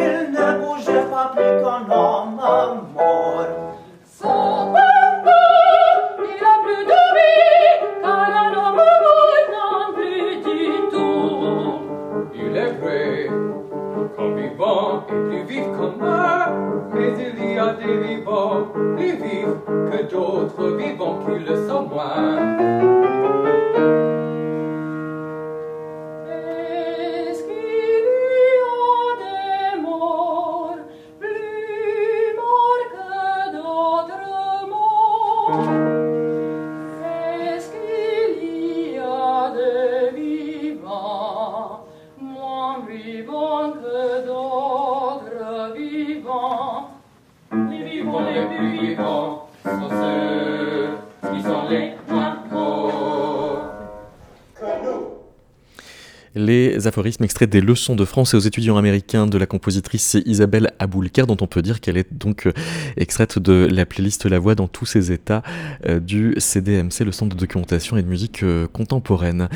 les aphorismes extraits des leçons de français aux étudiants américains de la compositrice Isabelle Aboulker, dont on peut dire qu'elle est donc euh, extraite de la playlist La Voix dans tous ses états euh, du CDMC, le Centre de documentation et de musique euh, contemporaine.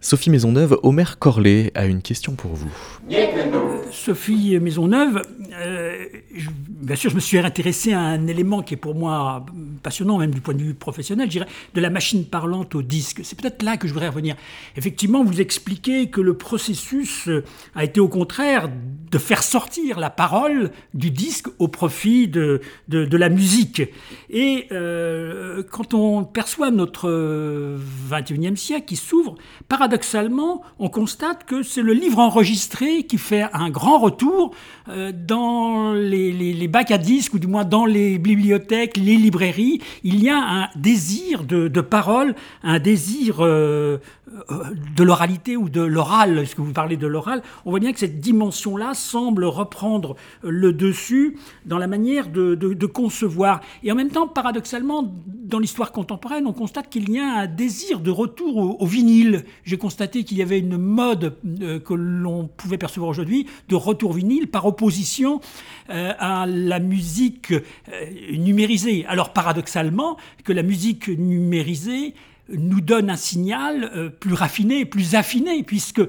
Sophie Maisonneuve, Omer Corlet a une question pour vous. Sophie Maisonneuve, bien sûr, je me suis intéressé à un élément qui est pour moi passionnant, même du point de vue professionnel, je dirais, de la machine parlante au disque. C'est peut-être là que je voudrais revenir. Effectivement, vous expliquez que le processus euh, a été au contraire de faire sortir la parole du disque au profit de, de, la musique. Et euh, quand on perçoit notre 21e siècle qui s'ouvre, paradoxalement, on constate que c'est le livre enregistré qui fait un grand retour euh, dans les, les, bacs à disques, ou du moins dans les bibliothèques, les librairies. Il y a un désir de, de parole, un désir de l'oralité ou de l'oral, est-ce que vous parlez de l'oral, on voit bien que cette dimension-là semble reprendre le dessus dans la manière de, concevoir. Et en même temps, paradoxalement, dans l'histoire contemporaine, on constate qu'il y a un désir de retour au, vinyle. J'ai constaté qu'il y avait une mode euh, que l'on pouvait percevoir aujourd'hui de retour vinyle par opposition euh, à la musique euh, numérisée. Alors paradoxalement, que la musique numérisée nous donne un signal plus raffiné, plus affiné, puisque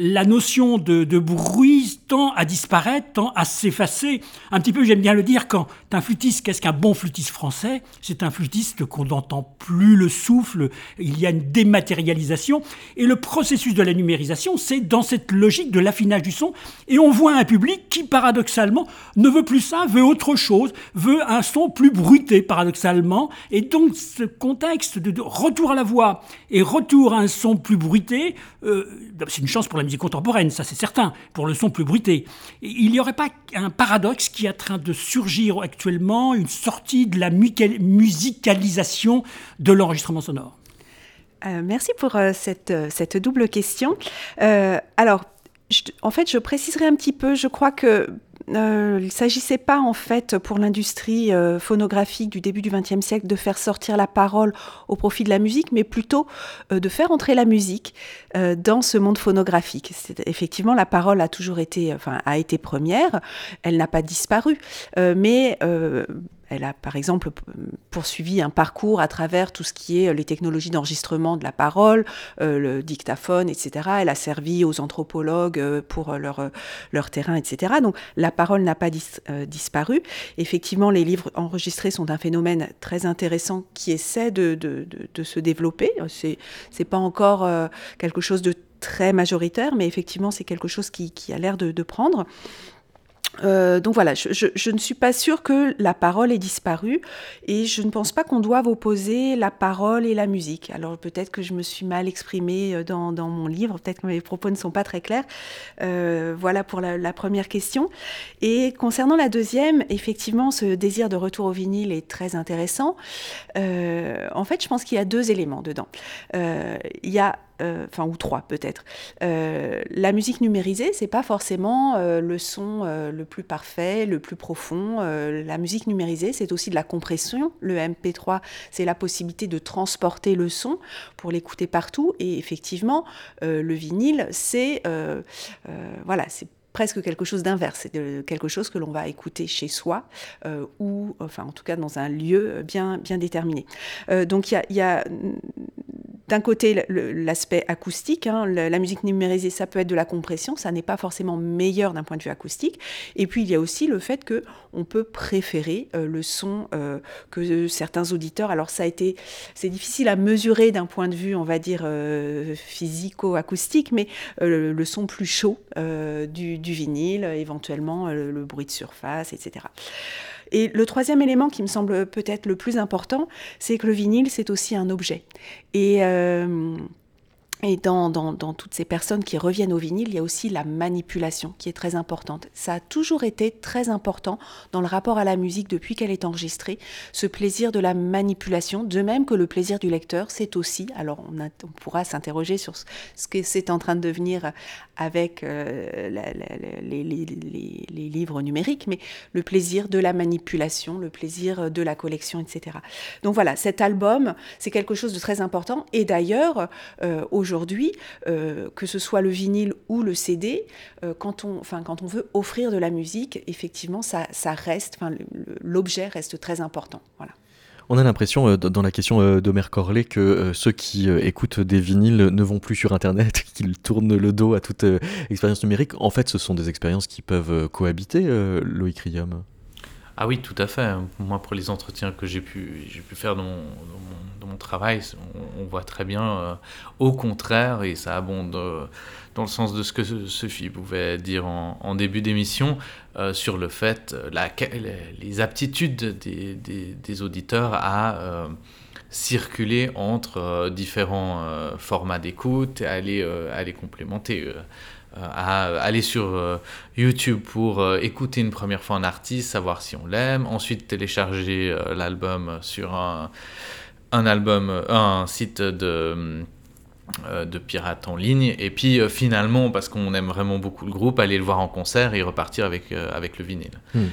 la notion de, bruit tend à disparaître, tend à s'effacer. Un petit peu, j'aime bien le dire, quand un flûtiste, qu'est-ce qu'un bon flûtiste français? C'est un flûtiste qu'on n'entend plus le souffle, il y a une dématérialisation. Et le processus de la numérisation, c'est dans cette logique de l'affinage du son. Et on voit un public qui, paradoxalement, ne veut plus ça, veut autre chose, veut un son plus bruité, paradoxalement. Et donc, ce contexte de, retour à la voix et retour à un son plus bruité, euh, c'est une chance pour la musique contemporaine, ça c'est certain, pour le son plus bruité. Il n'y aurait pas un paradoxe qui est en train de surgir actuellement, une sortie de la musicalisation de l'enregistrement sonore? Euh, Merci pour euh, cette, euh, cette, double question. alors, en fait, je préciserai un petit peu, je crois que euh, il ne s'agissait pas en fait pour l'industrie euh, phonographique du début du XXe siècle de faire sortir la parole au profit de la musique, mais plutôt euh, de faire entrer la musique dans ce monde phonographique. Effectivement, la parole a toujours été, enfin, a été première. Elle n'a pas disparu, mais elle a par exemple poursuivi un parcours à travers tout ce qui est les technologies d'enregistrement de la parole, euh, le dictaphone, etc. Elle a servi aux anthropologues euh, pour leur, leur terrain, etc. Donc la parole n'a pas euh, disparu. Effectivement, les livres enregistrés sont un phénomène très intéressant qui essaie de, de, de, se développer. C'est, pas encore quelque chose de très majoritaire, mais effectivement, c'est quelque chose qui, qui a l'air de prendre. Euh, donc voilà, je, ne suis pas sûre que la parole ait disparu et je ne pense pas qu'on doive opposer la parole et la musique. Alors peut-être que je me suis mal exprimée euh, dans, mon livre, peut-être que mes propos ne sont pas très clairs. Euh, voilà pour la, première question. Et concernant la deuxième, effectivement, ce désir de retour au vinyle est très intéressant. en fait, je pense qu'il y a deux éléments dedans. il y a euh, enfin ou trois peut-être. Euh, la musique numérisée, c'est pas forcément euh, le son le plus parfait, le plus profond. la musique numérisée, c'est aussi de la compression. Le MP3, c'est la possibilité de transporter le son pour l'écouter partout. Et effectivement, le vinyle, c'est voilà, c'est presque quelque chose d'inverse, c'est quelque chose que l'on va écouter chez soi ou, enfin, en tout cas, dans un lieu bien, bien déterminé. donc, il y a, d'un côté l'aspect acoustique, hein, la, musique numérisée, ça peut être de la compression, ça n'est pas forcément meilleur d'un point de vue acoustique. Et puis il y a aussi le fait que on peut préférer euh, le son euh, que certains auditeurs. Alors ça a été, c'est difficile à mesurer d'un point de vue, on va dire euh, physico-acoustique, mais le son plus chaud du, vinyle, éventuellement le bruit de surface, etc. Et le troisième élément qui me semble peut-être le plus important, c'est que le vinyle, c'est aussi un objet. Et euh, et dans, dans, dans, toutes ces personnes qui reviennent au vinyle, il y a aussi la manipulation qui est très importante. Ça a toujours été très important dans le rapport à la musique depuis qu'elle est enregistrée, ce plaisir de la manipulation, de même que le plaisir du lecteur, c'est aussi, alors on, on pourra s'interroger sur ce que c'est en train de devenir avec euh, les, livres numériques, mais le plaisir de la manipulation, le plaisir de la collection, etc. Donc voilà, cet album, c'est quelque chose de très important. Et d'ailleurs, euh, euh, que ce soit le vinyle ou le CD, euh, quand, on, enfin, quand on veut offrir de la musique, effectivement, ça, ça reste, l'objet reste très important. Voilà. On a l'impression, euh, dans la question d'Omer Corley, que ceux qui écoutent des vinyles ne vont plus sur Internet, (laughs) qu'ils tournent le dos à toute expérience numérique. En fait, ce sont des expériences qui peuvent cohabiter, Loïc Rium. Ah oui, tout à fait. Moi, pour les entretiens que j'ai pu, j'ai pu faire dans mon, mon travail, on, voit très bien euh, au contraire, et ça abonde euh, dans le sens de ce que Sophie pouvait dire en, début d'émission, euh, sur le fait, la, les aptitudes des, auditeurs à circuler entre différents formats d'écoute et à les complémenter. à aller sur YouTube pour écouter une première fois un artiste, savoir si on l'aime, ensuite télécharger l'album sur un, un album, euh, un site de, euh, de pirates en ligne, et puis euh, finalement, parce qu'on aime vraiment beaucoup le groupe, aller le voir en concert et repartir avec, avec le vinyle. Hmm.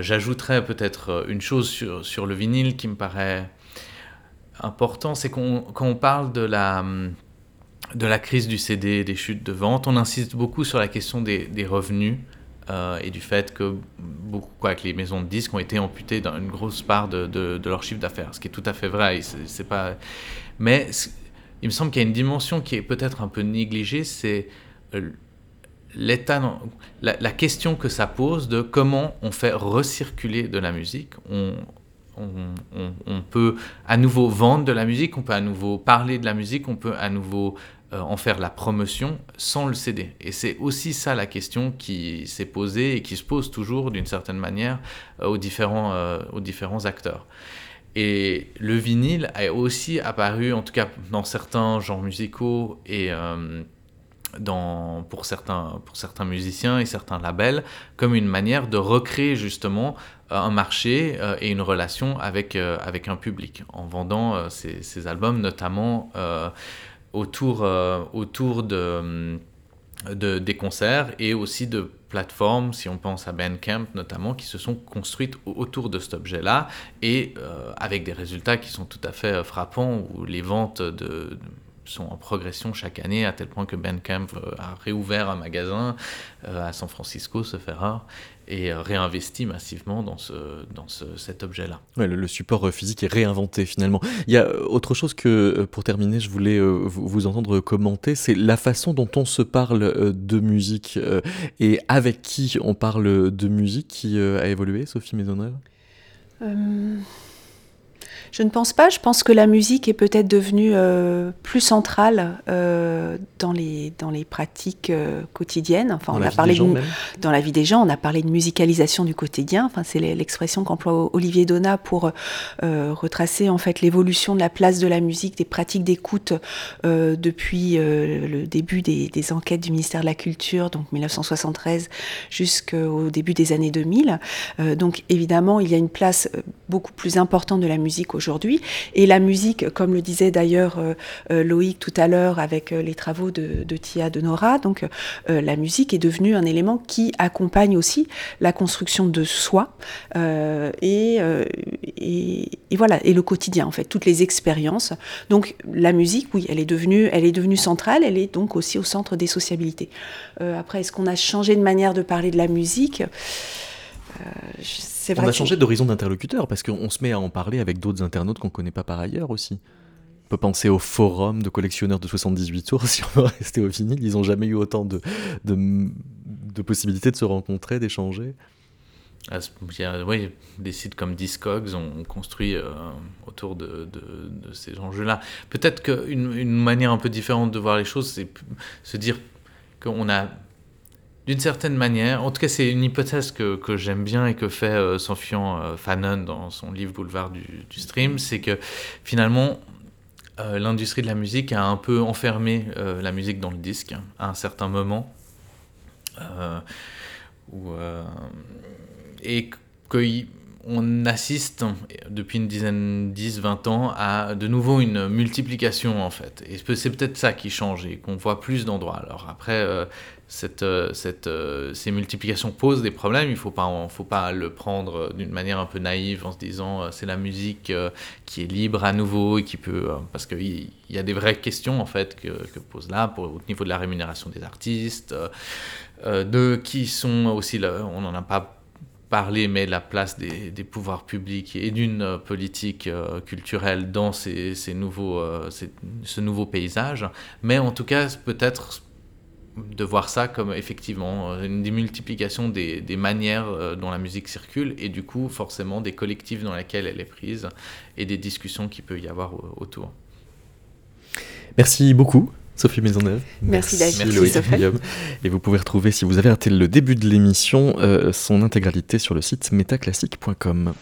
J'ajouterais peut-être une chose sur, sur le vinyle qui me paraît important, c'est qu'on quand on parle de la, de la crise du CD, des chutes de vente, on insiste beaucoup sur la question des, des revenus et du fait que beaucoup, quoi, que les maisons de disques ont été amputées d'une grosse part de, de, leur chiffre d'affaires, ce qui est tout à fait vrai. C'est pas... Mais il me semble qu'il y a une dimension qui est peut-être un peu négligée, c'est la, la, question que ça pose de comment on fait recirculer de la musique. On, on, peut à nouveau vendre de la musique, on peut à nouveau parler de la musique, on peut à nouveau euh, en faire la promotion sans le céder. Et c'est aussi ça la question qui s'est posée et qui se pose toujours d'une certaine manière euh, aux, différents, euh, aux différents acteurs. Et le vinyle a aussi apparu, en tout cas dans certains genres musicaux et dans, pour, certains, pour certains musiciens et certains labels comme une manière de recréer justement un marché et une relation avec, avec un public en vendant ces, albums notamment autour, autour de, de, des concerts et aussi de plateformes, si on pense à Bandcamp notamment, qui se sont construites autour de cet objet-là et avec des résultats qui sont tout à fait frappants où les ventes sont en progression chaque année, à tel point que Bandcamp euh, a réouvert un magasin euh, à San Francisco, ce rare, et euh, réinvesti massivement dans, ce, dans cet objet-là. le, support physique est réinventé finalement. Il y a autre chose que, pour terminer, je voulais vous, entendre commenter, c'est la façon dont on se parle de musique et avec qui on parle de musique qui a évolué, Sophie Maisonneuve? Je ne pense pas. Je pense que la musique est peut-être devenue euh, plus centrale euh, dans, les, dans les pratiques euh, quotidiennes. Enfin, dans on a parlé de, dans la vie des gens. On a parlé de musicalisation du quotidien. Enfin, c'est l'expression qu'emploie Olivier Donat pour retracer en fait l'évolution de la place de la musique, des pratiques d'écoute depuis le début des, des, enquêtes du ministère de la Culture, donc 1973 jusqu'au début des années 2000. donc, évidemment, il y a une place beaucoup plus importante de la musique aujourd'hui. Et la musique, comme le disait d'ailleurs euh, euh, Loïc tout à l'heure avec euh, les travaux de, Tia de Nora, donc la musique est devenue un élément qui accompagne aussi la construction de soi et, voilà et le quotidien en fait, toutes les expériences. Donc la musique, oui, elle est devenue, elle est devenue centrale. Elle est donc aussi au centre des sociabilités. après, est-ce qu'on a changé de manière de parler de la musique? On a changé d'horizon d'interlocuteur parce qu'on se met à en parler avec d'autres internautes qu'on ne connaît pas par ailleurs aussi. On peut penser au forum de collectionneurs de 78 tours, (laughs) si on veut rester au vinyle. Ils n'ont jamais eu autant de, de, possibilités de se rencontrer, d'échanger. Ah, oui, des sites comme Discogs ont construit euh, autour de, de, ces enjeux-là. Peut-être qu'une une manière un peu différente de voir les choses, c'est se dire qu'on a d'une certaine manière, en tout cas c'est une hypothèse que, que j'aime bien et que fait euh, euh, Fanon dans son livre Boulevard du, stream, c'est que finalement euh, l'industrie de la musique a un peu enfermé euh, la musique dans le disque à un certain moment. Et qu'on assiste depuis une dizaine, 10, 20 ans à de nouveau une multiplication en fait. Et c'est peut-être ça qui change et qu'on voit plus d'endroits. Alors après, cette, euh, cette, euh, ces multiplications posent des problèmes. Il ne faut pas, faut pas le prendre d'une manière un peu naïve en se disant euh, c'est la musique qui est libre à nouveau et qui peut. parce qu'il y a des vraies questions en fait que, que pose là au niveau de la rémunération des artistes, de qui sont aussi. on n'en a pas parlé, mais la place des, des pouvoirs publics et d'une politique culturelle dans ces, ces nouveaux, ce nouveau paysage. Mais en tout cas, peut-être de voir ça comme effectivement euh, une démultiplication des, des manières euh, dont la musique circule et du coup forcément des collectifs dans lesquels elle est prise et des discussions qu'il peut y avoir autour. Merci beaucoup. Sophie Maisonneuve. Merci, David. Et vous pouvez retrouver, si vous avez raté le début de l'émission, euh, son intégralité sur le site metaclassique.com.